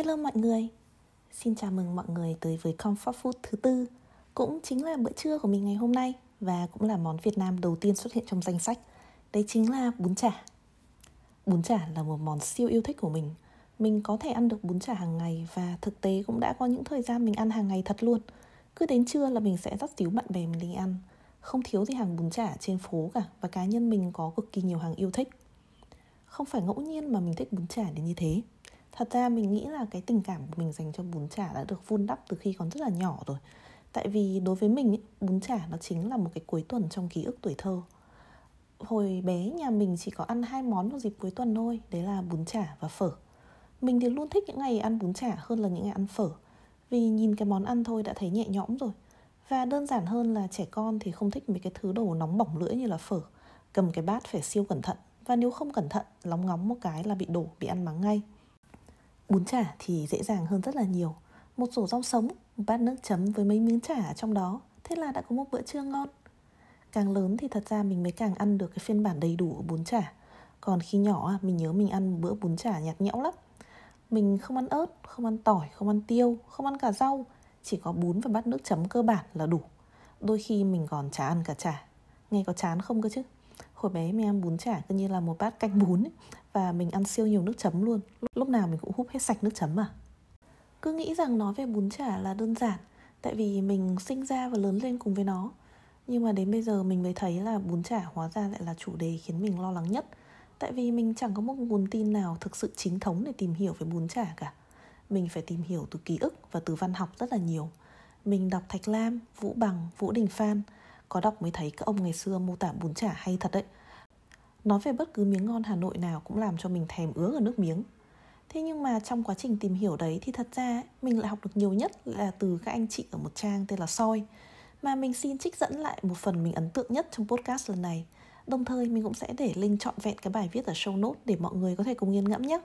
Hello mọi người. Xin chào mừng mọi người tới với Comfort Food thứ tư. Cũng chính là bữa trưa của mình ngày hôm nay Và cũng là món Việt Nam đầu tiên xuất hiện trong danh sách. Đấy chính là bún chả. Bún chả là một món siêu yêu thích của mình. Mình có thể ăn được bún chả hàng ngày Và thực tế cũng đã có những thời gian mình ăn hàng ngày thật luôn. Cứ đến trưa là mình sẽ dắt tíu bạn bè mình đi ăn. Không thiếu gì hàng bún chả trên phố cả Và cá nhân mình có cực kỳ nhiều hàng yêu thích. Không phải ngẫu nhiên mà mình thích bún chả đến như thế thật ra mình nghĩ là cái tình cảm của mình dành cho bún chả đã được vun đắp từ khi còn rất là nhỏ rồi. Tại vì đối với mình ấy, bún chả nó chính là một cái cuối tuần trong ký ức tuổi thơ. Hồi bé nhà mình chỉ có ăn hai món vào dịp cuối tuần thôi đấy là bún chả và phở. Mình thì luôn thích những ngày ăn bún chả hơn là những ngày ăn phở vì nhìn cái món ăn thôi đã thấy nhẹ nhõm rồi. Và đơn giản hơn là trẻ con thì không thích mấy cái thứ đồ nóng bỏng lưỡi như là phở cầm cái bát phải siêu cẩn thận và nếu không cẩn thận lóng ngóng một cái là bị đổ bị ăn mắng ngay. Bún chả thì dễ dàng hơn rất là nhiều. Một rổ rau sống, một bát nước chấm với mấy miếng chả trong đó. Thế là đã có một bữa trưa ngon. Càng lớn thì thật ra mình mới càng ăn được cái phiên bản đầy đủ của bún chả. Còn khi nhỏ mình nhớ mình ăn một bữa bún chả nhạt nhẽo lắm. Mình không ăn ớt, không ăn tỏi, không ăn tiêu, không ăn cả rau. Chỉ có bún và bát nước chấm cơ bản là đủ. Đôi khi mình còn chả ăn cả chả. Nghe có chán không cơ chứ? Hồi bé mình ăn bún chả cứ như là một bát canh bún ấy, và mình ăn siêu nhiều nước chấm luôn. Lúc nào mình cũng húp hết sạch nước chấm à cứ nghĩ rằng nói về bún chả là đơn giản, tại vì mình sinh ra và lớn lên cùng với nó. Nhưng mà đến bây giờ mình mới thấy là bún chả hóa ra lại là chủ đề khiến mình lo lắng nhất. Tại vì mình chẳng có một nguồn tin nào thực sự chính thống để tìm hiểu về bún chả cả. Mình phải tìm hiểu từ ký ức và từ văn học rất là nhiều. Mình đọc thạch lam, vũ bằng, vũ đình phan có đọc mới thấy các ông ngày xưa mô tả bún chả hay thật đấy. Nói về bất cứ miếng ngon Hà Nội nào cũng làm cho mình thèm ứa ở nước miếng. Thế nhưng mà trong quá trình tìm hiểu đấy thì thật ra mình lại học được nhiều nhất là từ các anh chị ở một trang tên là Soi, Mà mình xin trích dẫn lại một phần mình ấn tượng nhất trong podcast lần này. Đồng thời mình cũng sẽ để link trọn vẹn cái bài viết ở show notes để mọi người có thể cùng nghiên ngẫm nhé.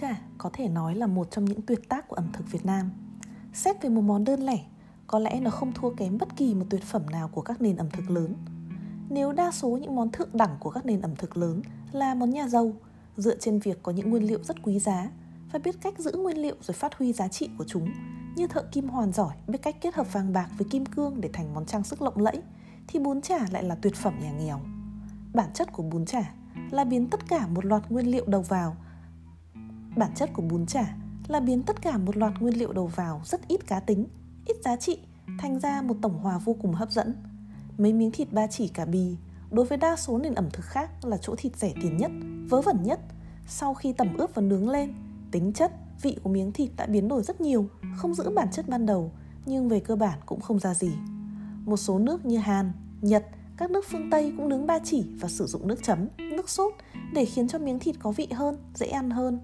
Chả có thể nói là một trong những tuyệt tác của ẩm thực Việt Nam Xét về một món đơn lẻ, có lẽ nó không thua kém bất kỳ một tuyệt phẩm nào của các nền ẩm thực lớn. Nếu đa số những món thượng đẳng của các nền ẩm thực lớn là món nhà giàu, dựa trên việc có những nguyên liệu rất quý giá và biết cách giữ nguyên liệu rồi phát huy giá trị của chúng, như thợ kim hoàn giỏi biết cách kết hợp vàng bạc với kim cương để thành món trang sức lộng lẫy, thì bún chả lại là tuyệt phẩm nhà nghèo. Bản chất của bún chả là biến tất cả một loạt nguyên liệu đầu vào. Bản chất của bún chả là biến tất cả một loạt nguyên liệu đầu vào rất ít cá tính, ít giá trị thành ra một tổng hòa vô cùng hấp dẫn. Mấy miếng thịt ba chỉ cả bì, đối với đa số nền ẩm thực khác là chỗ thịt rẻ tiền nhất, vớ vẩn nhất. Sau khi tẩm ướp và nướng lên, tính chất, vị của miếng thịt đã biến đổi rất nhiều, không giữ bản chất ban đầu, nhưng về cơ bản cũng không ra gì. Một số nước như Hàn, Nhật, các nước phương Tây cũng nướng ba chỉ và sử dụng nước chấm, nước sốt để khiến cho miếng thịt có vị hơn, dễ ăn hơn.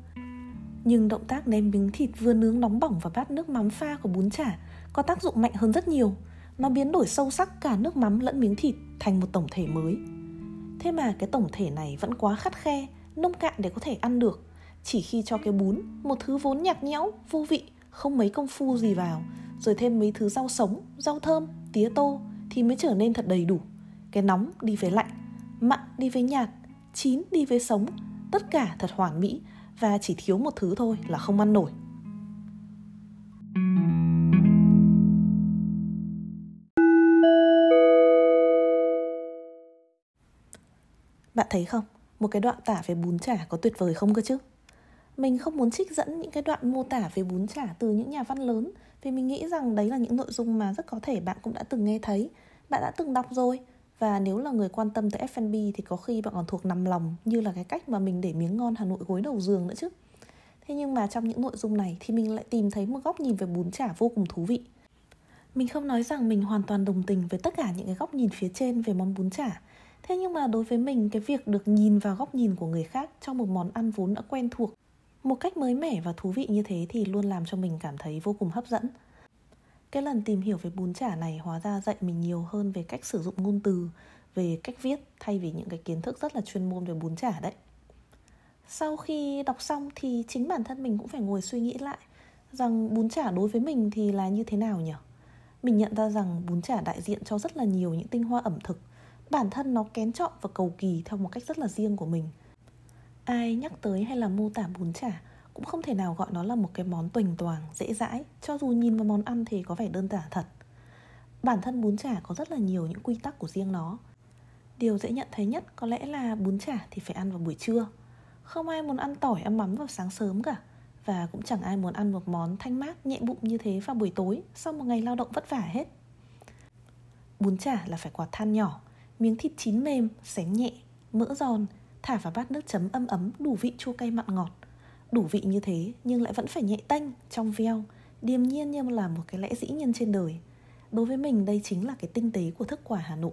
Nhưng động tác ném miếng thịt vừa nướng nóng bỏng vào bát nước mắm pha của bún chả có tác dụng mạnh hơn rất nhiều. Nó biến đổi sâu sắc cả nước mắm lẫn miếng thịt thành một tổng thể mới. Thế mà cái tổng thể này vẫn quá khắt khe, nông cạn để có thể ăn được. Chỉ khi cho cái bún, một thứ vốn nhạt nhẽo, vô vị, không mấy công phu gì vào, rồi thêm mấy thứ rau sống, rau thơm, tía tô thì mới trở nên thật đầy đủ. Cái nóng đi với lạnh, mặn đi với nhạt, chín đi với sống, tất cả thật hoàn mỹ và chỉ thiếu một thứ thôi là không ăn nổi Bạn thấy không? Một cái đoạn tả về bún chả có tuyệt vời không cơ chứ? Mình không muốn trích dẫn những cái đoạn mô tả về bún chả từ những nhà văn lớn Vì mình nghĩ rằng đấy là những nội dung mà rất có thể bạn cũng đã từng nghe thấy, Bạn đã từng đọc rồi và nếu là người quan tâm tới F&B thì có khi bạn còn thuộc nằm lòng như là cái cách mà mình để miếng ngon Hà Nội gối đầu giường nữa chứ. Thế nhưng mà trong những nội dung này thì mình lại tìm thấy một góc nhìn về bún chả vô cùng thú vị. Mình không nói rằng mình hoàn toàn đồng tình với tất cả những cái góc nhìn phía trên về món bún chả. Thế nhưng mà đối với mình, cái việc được nhìn vào góc nhìn của người khác trong một món ăn vốn đã quen thuộc, một cách mới mẻ và thú vị như thế thì luôn làm cho mình cảm thấy vô cùng hấp dẫn cái lần tìm hiểu về bún chả này hóa ra dạy mình nhiều hơn về cách sử dụng ngôn từ, về cách viết thay vì những cái kiến thức rất là chuyên môn về bún chả đấy. Sau khi đọc xong thì chính bản thân mình cũng phải ngồi suy nghĩ lại rằng bún chả đối với mình thì là như thế nào nhỉ? Mình nhận ra rằng bún chả đại diện cho rất là nhiều những tinh hoa ẩm thực. Bản thân nó kén chọn và cầu kỳ theo một cách rất là riêng của mình. Ai nhắc tới hay là mô tả bún chả cũng không thể nào gọi nó là một cái món tuềnh toàng dễ dãi. Cho dù nhìn vào món ăn thì có vẻ đơn giản thật. Bản thân bún chả có rất là nhiều những quy tắc của riêng nó. Điều dễ nhận thấy nhất có lẽ là bún chả thì phải ăn vào buổi trưa. Không ai muốn ăn tỏi ăn mắm vào sáng sớm cả. Và cũng chẳng ai muốn ăn một món thanh mát, nhẹ bụng như thế vào buổi tối sau một ngày lao động vất vả hết. Bún chả là phải quạt than nhỏ, miếng thịt chín mềm, xém nhẹ, mỡ giòn, thả vào bát nước chấm âm ấm, đủ vị chua cay mặn ngọt đủ vị như thế, nhưng lại vẫn phải nhẹ tanh trong veo, điềm nhiên như là một cái lẽ dĩ nhiên trên đời. Đối với mình, đây chính là cái tinh tế của thức quả hà nội.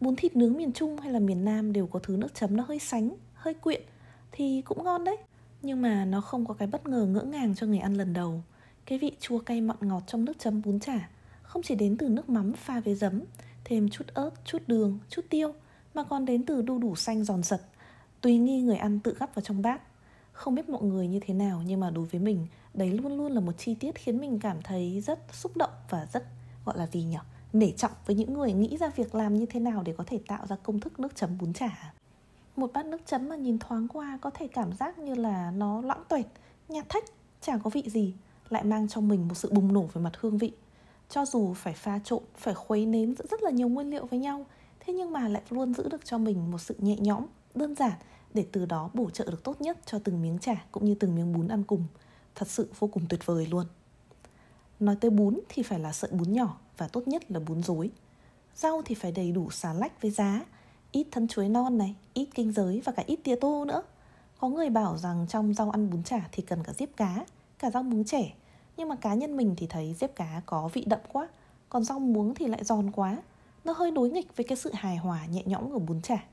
Bún thịt nướng miền trung hay là miền nam đều có thứ nước chấm nó hơi sánh, hơi quyện, thì cũng ngon đấy. Nhưng mà nó không có cái bất ngờ ngỡ ngàng cho người ăn lần đầu. Cái vị chua cay mặn ngọt trong nước chấm bún chả không chỉ đến từ nước mắm pha với giấm, thêm chút ớt, chút đường, chút tiêu, mà còn đến từ đu đủ xanh giòn giật. Tùy nghi người ăn tự gắp vào trong bát không biết mọi người như thế nào, nhưng mà đối với mình, đấy luôn luôn là một chi tiết khiến mình cảm thấy rất xúc động và rất, gọi là gì nhỉ nể trọng với những người nghĩ ra việc làm như thế nào để có thể tạo ra công thức nước chấm bún chả. Một bát nước chấm mà nhìn thoáng qua có thể cảm giác như là nó loãng tuệt, nhạt thách chẳng có vị gì, lại mang trong mình một sự bùng nổ về mặt hương vị. Cho dù phải pha trộn, phải khuấy nếm giữa rất là nhiều nguyên liệu với nhau, thế nhưng mà lại luôn giữ được cho mình một sự nhẹ nhõm, đơn giản để từ đó bổ trợ được tốt nhất cho từng miếng chả cũng như từng miếng bún ăn cùng. Thật sự vô cùng tuyệt vời luôn. Nói tới bún thì phải là sợi bún nhỏ và tốt nhất là bún rối. Rau thì phải đầy đủ xà lách với giá, ít thân chuối non này, ít kinh giới và cả ít tía tô nữa. Có người bảo rằng trong rau ăn bún chả thì cần cả diếp cá, cả rau muống trẻ nhưng mà cá nhân mình thì thấy diếp cá có vị đậm quá, còn rau muống thì lại giòn quá. Nó hơi đối nghịch với cái sự hài hòa nhẹ nhõm của bún chả.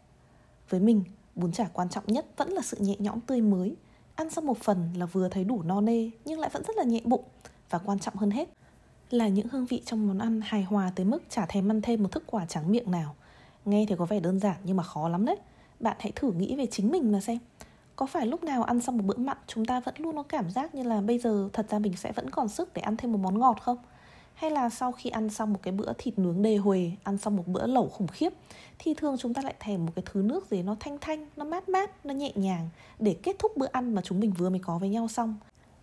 Với mình bún chả quan trọng nhất vẫn là sự nhẹ nhõm tươi mới. Ăn xong một phần là vừa thấy đủ no nê, nhưng lại vẫn rất là nhẹ bụng. Và quan trọng hơn hết là những hương vị trong món ăn hài hòa tới mức chả thèm ăn thêm một thức quả trắng miệng nào. Nghe thì có vẻ đơn giản nhưng mà khó lắm đấy. Bạn hãy thử nghĩ về chính mình mà xem. Có phải lúc nào ăn xong một bữa mặn chúng ta vẫn luôn có cảm giác như là bây giờ thật ra mình sẽ vẫn còn sức để ăn thêm một món ngọt không? Hay là sau khi ăn xong một cái bữa thịt nướng đề huề, ăn xong một bữa lẩu khủng khiếp, thì thường chúng ta lại thèm một cái thứ nước gì nó thanh thanh, nó mát mát, nó nhẹ nhàng để kết thúc bữa ăn mà chúng mình vừa mới có với nhau xong.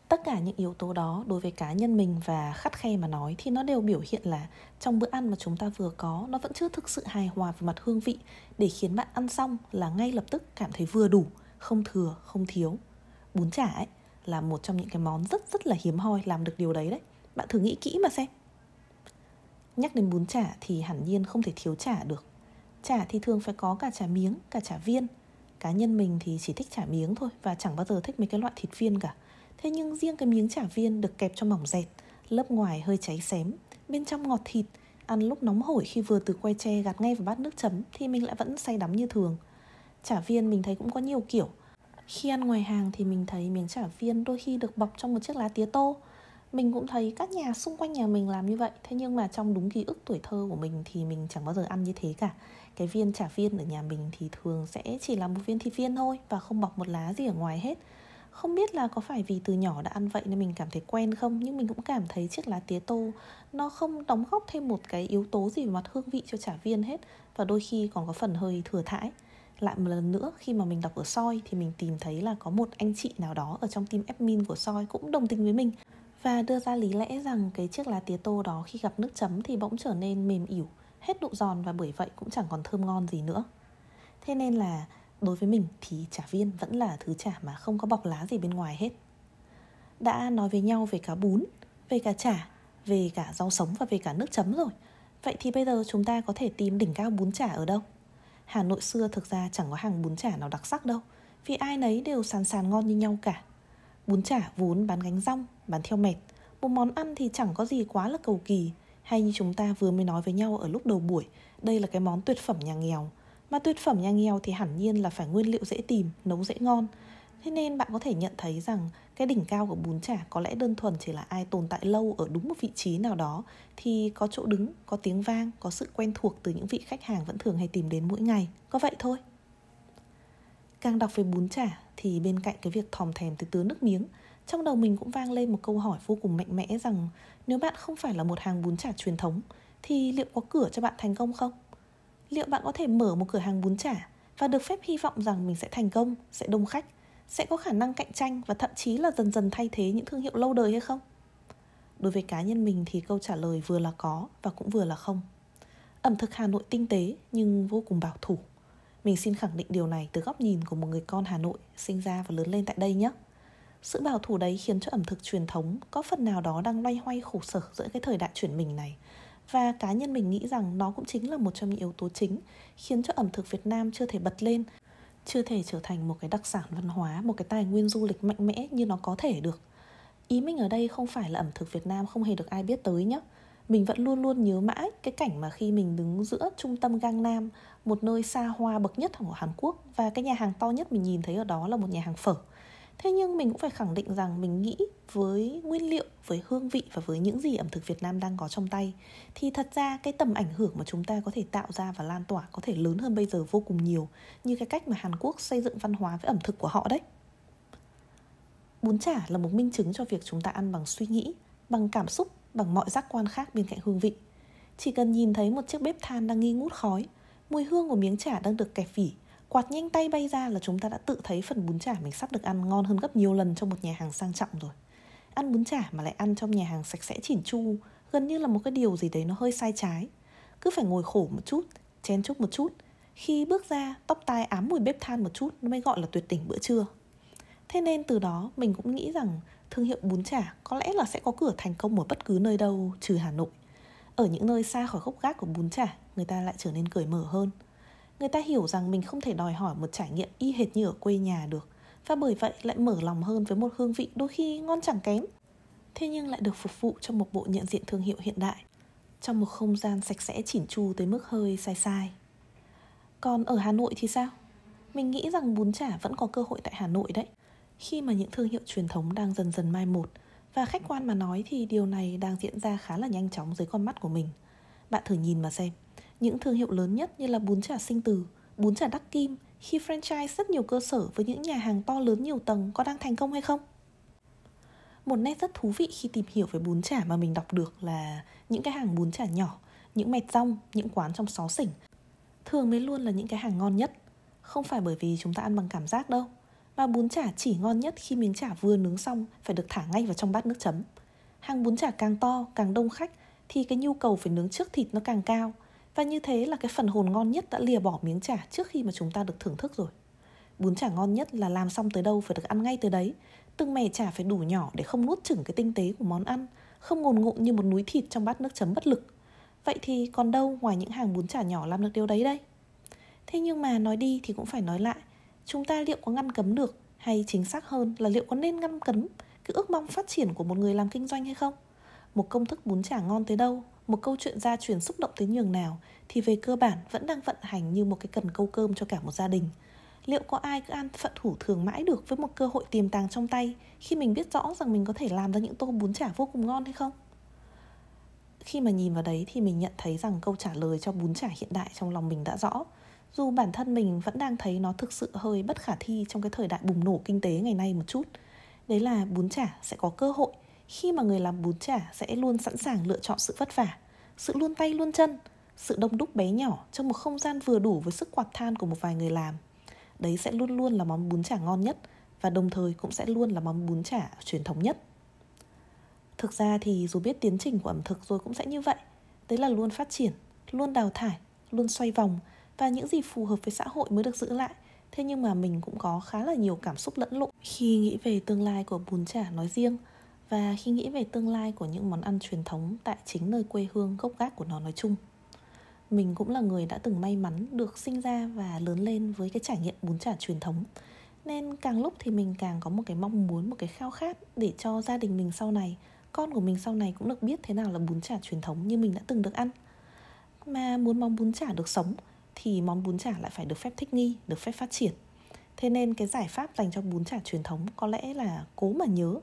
Tất cả những yếu tố đó đối với cá nhân mình và khắt khe mà nói thì nó đều biểu hiện là trong bữa ăn mà chúng ta vừa có, nó vẫn chưa thực sự hài hòa về mặt hương vị. Để khiến bạn ăn xong là ngay lập tức cảm thấy vừa đủ, không thừa, không thiếu. Bún chả ấy là một trong những cái món rất rất là hiếm hoi làm được điều đấy đấy. Bạn thử nghĩ kỹ mà xem nhắc đến bún chả thì hẳn nhiên không thể thiếu chả được. Chả thì thường phải có cả chả miếng, cả chả viên. Cá nhân mình thì chỉ thích chả miếng thôi và chẳng bao giờ thích mấy cái loại thịt viên cả. Thế nhưng riêng cái miếng chả viên được kẹp cho mỏng dẹt, lớp ngoài hơi cháy xém, bên trong ngọt thịt, ăn lúc nóng hổi khi vừa từ quay tre gạt ngay vào bát nước chấm thì mình lại vẫn say đắm như thường. Chả viên mình thấy cũng có nhiều kiểu. Khi ăn ngoài hàng thì mình thấy miếng chả viên đôi khi được bọc trong một chiếc lá tía tô mình cũng thấy các nhà, xung quanh nhà mình làm như vậy. Thế nhưng mà trong đúng ký ức tuổi thơ của mình thì mình chẳng bao giờ ăn như thế cả. Cái viên chả viên ở nhà mình thì thường sẽ chỉ là một viên thịt viên thôi và không bọc một lá gì ở ngoài hết. Không biết là có phải vì từ nhỏ đã ăn vậy nên mình cảm thấy quen không, nhưng mình cũng cảm thấy chiếc lá tía tô nó không đóng góp thêm một cái yếu tố gì về mặt hương vị cho chả viên hết và đôi khi còn có phần hơi thừa thãi. Lại một lần nữa, khi mà mình đọc ở soi thì mình tìm thấy là có một anh chị nào đó ở trong team admin của soi cũng đồng tình với mình và đưa ra lý lẽ rằng cái chiếc lá tía tô đó khi gặp nước chấm thì bỗng trở nên mềm ỉu, hết độ giòn và bởi vậy cũng chẳng còn thơm ngon gì nữa. Thế nên là đối với mình thì chả viên vẫn là thứ chả mà không có bọc lá gì bên ngoài hết. Đã nói với nhau về cá bún, về cả chả, về cả rau sống và về cả nước chấm rồi. Vậy thì bây giờ chúng ta có thể tìm đỉnh cao bún chả ở đâu? Hà nội xưa thực ra chẳng có hàng bún chả nào đặc sắc đâu, vì ai nấy đều sàn sàn ngon như nhau cả bún chả vốn bán gánh rong bán theo mệt một món ăn thì chẳng có gì quá là cầu kỳ hay như chúng ta vừa mới nói với nhau ở lúc đầu buổi đây là cái món tuyệt phẩm nhà nghèo mà tuyệt phẩm nhà nghèo thì hẳn nhiên là phải nguyên liệu dễ tìm, nấu dễ ngon. Thế nên bạn có thể nhận thấy rằng cái đỉnh cao của bún chả có lẽ đơn thuần chỉ là ai tồn tại lâu ở đúng một vị trí nào đó thì có chỗ đứng, có tiếng vang, có sự quen thuộc từ những vị khách hàng vẫn thường hay tìm đến mỗi ngày. Có vậy thôi. Càng đọc về bún chả thì bên cạnh cái việc thòm thèm từ tứa nước miếng, trong đầu mình cũng vang lên một câu hỏi vô cùng mạnh mẽ rằng nếu bạn không phải là một hàng bún chả truyền thống thì liệu có cửa cho bạn thành công không? liệu bạn có thể mở một cửa hàng bún chả và được phép hy vọng rằng mình sẽ thành công, sẽ đông khách, sẽ có khả năng cạnh tranh và thậm chí là dần dần thay thế những thương hiệu lâu đời hay không? Đối với cá nhân mình thì câu trả lời vừa là có và cũng vừa là không. Ẩm thực Hà Nội tinh tế nhưng vô cùng bảo thủ. Mình xin khẳng định điều này từ góc nhìn của một người con Hà Nội sinh ra và lớn lên tại đây nhé. Sự bảo thủ đấy khiến cho ẩm thực truyền thống có phần nào đó đang loay hoay khổ sở giữa cái thời đại chuyển mình này. Và cá nhân mình nghĩ rằng nó cũng chính là một trong những yếu tố chính khiến cho ẩm thực Việt Nam chưa thể bật lên, chưa thể trở thành một cái đặc sản văn hóa, một cái tài nguyên du lịch mạnh mẽ như nó có thể được. Ý mình ở đây không phải là ẩm thực Việt Nam không hề được ai biết tới nhé mình vẫn luôn luôn nhớ mãi cái cảnh mà khi mình đứng giữa trung tâm Gangnam một nơi xa hoa bậc nhất của Hàn Quốc và cái nhà hàng to nhất mình nhìn thấy ở đó là một nhà hàng phở. Thế nhưng mình cũng phải khẳng định rằng mình nghĩ với nguyên liệu, với hương vị và với những gì ẩm thực Việt Nam đang có trong tay, thì thật ra cái tầm ảnh hưởng mà chúng ta có thể tạo ra và lan tỏa có thể lớn hơn bây giờ vô cùng nhiều như cái cách mà Hàn Quốc xây dựng văn hóa với ẩm thực của họ đấy. Bún chả là một minh chứng cho việc chúng ta ăn bằng suy nghĩ, bằng cảm xúc bằng mọi giác quan khác bên cạnh hương vị. Chỉ cần nhìn thấy một chiếc bếp than đang nghi ngút khói, mùi hương của miếng chả đang được kẹp phỉ quạt nhanh tay bay ra là chúng ta đã tự thấy phần bún chả mình sắp được ăn ngon hơn gấp nhiều lần trong một nhà hàng sang trọng rồi. Ăn bún chả mà lại ăn trong nhà hàng sạch sẽ chỉn chu, gần như là một cái điều gì đấy nó hơi sai trái. Cứ phải ngồi khổ một chút, chen chúc một chút, khi bước ra tóc tai ám mùi bếp than một chút nó mới gọi là tuyệt đỉnh bữa trưa. Thế nên từ đó mình cũng nghĩ rằng thương hiệu bún chả có lẽ là sẽ có cửa thành công ở bất cứ nơi đâu trừ Hà Nội. Ở những nơi xa khỏi gốc gác của bún chả, người ta lại trở nên cởi mở hơn. Người ta hiểu rằng mình không thể đòi hỏi một trải nghiệm y hệt như ở quê nhà được và bởi vậy lại mở lòng hơn với một hương vị đôi khi ngon chẳng kém. Thế nhưng lại được phục vụ trong một bộ nhận diện thương hiệu hiện đại, trong một không gian sạch sẽ chỉn chu tới mức hơi sai sai. Còn ở Hà Nội thì sao? Mình nghĩ rằng bún chả vẫn có cơ hội tại Hà Nội đấy khi mà những thương hiệu truyền thống đang dần dần mai một. Và khách quan mà nói thì điều này đang diễn ra khá là nhanh chóng dưới con mắt của mình. Bạn thử nhìn mà xem. Những thương hiệu lớn nhất như là bún chả sinh từ bún chả đắc kim khi franchise rất nhiều cơ sở với những nhà hàng to lớn nhiều tầng có đang thành công hay không? Một nét rất thú vị khi tìm hiểu về bún chả mà mình đọc được là những cái hàng bún chả nhỏ, những mẹt rong, những quán trong xó xỉnh thường mới luôn là những cái hàng ngon nhất. Không phải bởi vì chúng ta ăn bằng cảm giác đâu mà bún chả chỉ ngon nhất khi miếng chả vừa nướng xong phải được thả ngay vào trong bát nước chấm. Hàng bún chả càng to, càng đông khách thì cái nhu cầu phải nướng trước thịt nó càng cao. Và như thế là cái phần hồn ngon nhất đã lìa bỏ miếng chả trước khi mà chúng ta được thưởng thức rồi. Bún chả ngon nhất là làm xong tới đâu phải được ăn ngay tới đấy. Từng mẻ chả phải đủ nhỏ để không nuốt chửng cái tinh tế của món ăn, không ngồn ngộn như một núi thịt trong bát nước chấm bất lực. Vậy thì còn đâu ngoài những hàng bún chả nhỏ làm được điều đấy đây? Thế nhưng mà nói đi thì cũng phải nói lại chúng ta liệu có ngăn cấm được hay chính xác hơn là liệu có nên ngăn cấm cái ước mong phát triển của một người làm kinh doanh hay không? Một công thức bún chả ngon tới đâu? Một câu chuyện gia truyền xúc động tới nhường nào? Thì về cơ bản vẫn đang vận hành như một cái cần câu cơm cho cả một gia đình. Liệu có ai cứ ăn phận thủ thường mãi được với một cơ hội tiềm tàng trong tay khi mình biết rõ rằng mình có thể làm ra những tô bún chả vô cùng ngon hay không? Khi mà nhìn vào đấy thì mình nhận thấy rằng câu trả lời cho bún chả hiện đại trong lòng mình đã rõ dù bản thân mình vẫn đang thấy nó thực sự hơi bất khả thi trong cái thời đại bùng nổ kinh tế ngày nay một chút, đấy là bún chả sẽ có cơ hội khi mà người làm bún chả sẽ luôn sẵn sàng lựa chọn sự vất vả, sự luôn tay luôn chân, sự đông đúc bé nhỏ trong một không gian vừa đủ với sức quạt than của một vài người làm. Đấy sẽ luôn luôn là món bún chả ngon nhất và đồng thời cũng sẽ luôn là món bún chả truyền thống nhất. Thực ra thì dù biết tiến trình của ẩm thực rồi cũng sẽ như vậy. Đấy là luôn phát triển, luôn đào thải, luôn xoay vòng và những gì phù hợp với xã hội mới được giữ lại. Thế nhưng mà mình cũng có khá là nhiều cảm xúc lẫn lộn khi nghĩ về tương lai của bún chả nói riêng và khi nghĩ về tương lai của những món ăn truyền thống tại chính nơi quê hương gốc gác của nó nói chung. Mình cũng là người đã từng may mắn được sinh ra và lớn lên với cái trải nghiệm bún chả truyền thống. Nên càng lúc thì mình càng có một cái mong muốn, một cái khao khát để cho gia đình mình sau này, con của mình sau này cũng được biết thế nào là bún chả truyền thống như mình đã từng được ăn. Mà muốn mong bún chả được sống thì món bún chả lại phải được phép thích nghi, được phép phát triển. Thế nên cái giải pháp dành cho bún chả truyền thống có lẽ là cố mà nhớ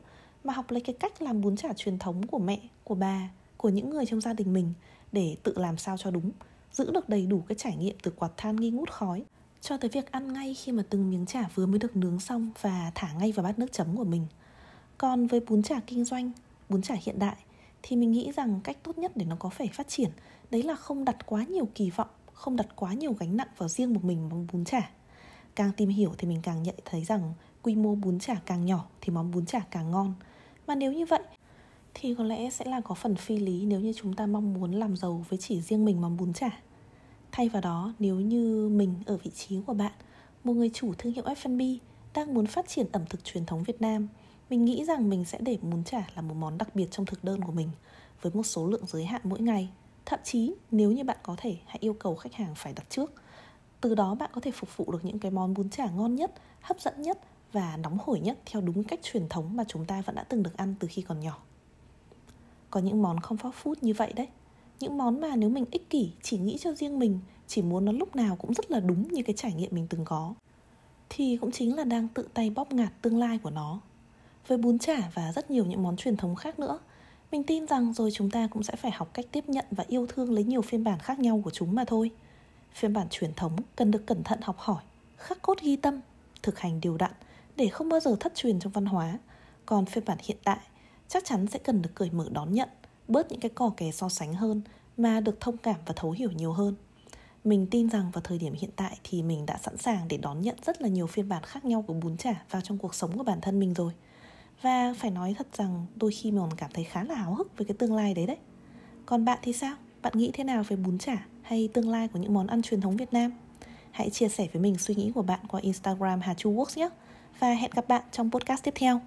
mà học lấy cái cách làm bún chả truyền thống của mẹ, của bà, của những người trong gia đình mình để tự làm sao cho đúng, giữ được đầy đủ cái trải nghiệm từ quạt than nghi ngút khói cho tới việc ăn ngay khi mà từng miếng chả vừa mới được nướng xong và thả ngay vào bát nước chấm của mình. Còn với bún chả kinh doanh, bún chả hiện đại thì mình nghĩ rằng cách tốt nhất để nó có thể phát triển đấy là không đặt quá nhiều kỳ vọng không đặt quá nhiều gánh nặng vào riêng một mình món bún chả. Càng tìm hiểu thì mình càng nhận thấy rằng quy mô bún chả càng nhỏ thì món bún chả càng ngon. Mà nếu như vậy thì có lẽ sẽ là có phần phi lý nếu như chúng ta mong muốn làm giàu với chỉ riêng mình món bún chả. Thay vào đó, nếu như mình ở vị trí của bạn, một người chủ thương hiệu F&B đang muốn phát triển ẩm thực truyền thống Việt Nam, mình nghĩ rằng mình sẽ để bún chả là một món đặc biệt trong thực đơn của mình với một số lượng giới hạn mỗi ngày. Thậm chí nếu như bạn có thể hãy yêu cầu khách hàng phải đặt trước. Từ đó bạn có thể phục vụ được những cái món bún chả ngon nhất, hấp dẫn nhất và nóng hổi nhất theo đúng cách truyền thống mà chúng ta vẫn đã từng được ăn từ khi còn nhỏ. Có những món comfort food như vậy đấy Những món mà nếu mình ích kỷ chỉ nghĩ cho riêng mình Chỉ muốn nó lúc nào cũng rất là đúng như cái trải nghiệm mình từng có Thì cũng chính là đang tự tay bóp ngạt tương lai của nó Với bún chả và rất nhiều những món truyền thống khác nữa mình tin rằng rồi chúng ta cũng sẽ phải học cách tiếp nhận và yêu thương lấy nhiều phiên bản khác nhau của chúng mà thôi Phiên bản truyền thống cần được cẩn thận học hỏi, khắc cốt ghi tâm, thực hành điều đặn để không bao giờ thất truyền trong văn hóa. Còn phiên bản hiện tại chắc chắn sẽ cần được cởi mở đón nhận, bớt những cái cò kè so sánh hơn mà được thông cảm và thấu hiểu nhiều hơn. Mình tin rằng vào thời điểm hiện tại thì mình đã sẵn sàng để đón nhận rất là nhiều phiên bản khác nhau của bún chả vào trong cuộc sống của bản thân mình rồi. Và phải nói thật rằng đôi khi mình còn cảm thấy khá là háo hức với cái tương lai đấy đấy. Còn bạn thì sao? Bạn nghĩ thế nào về bún chả hay tương lai của những món ăn truyền thống Việt Nam? Hãy chia sẻ với mình suy nghĩ của bạn qua Instagram Hà Chu Works nhé. Và hẹn gặp bạn trong podcast tiếp theo.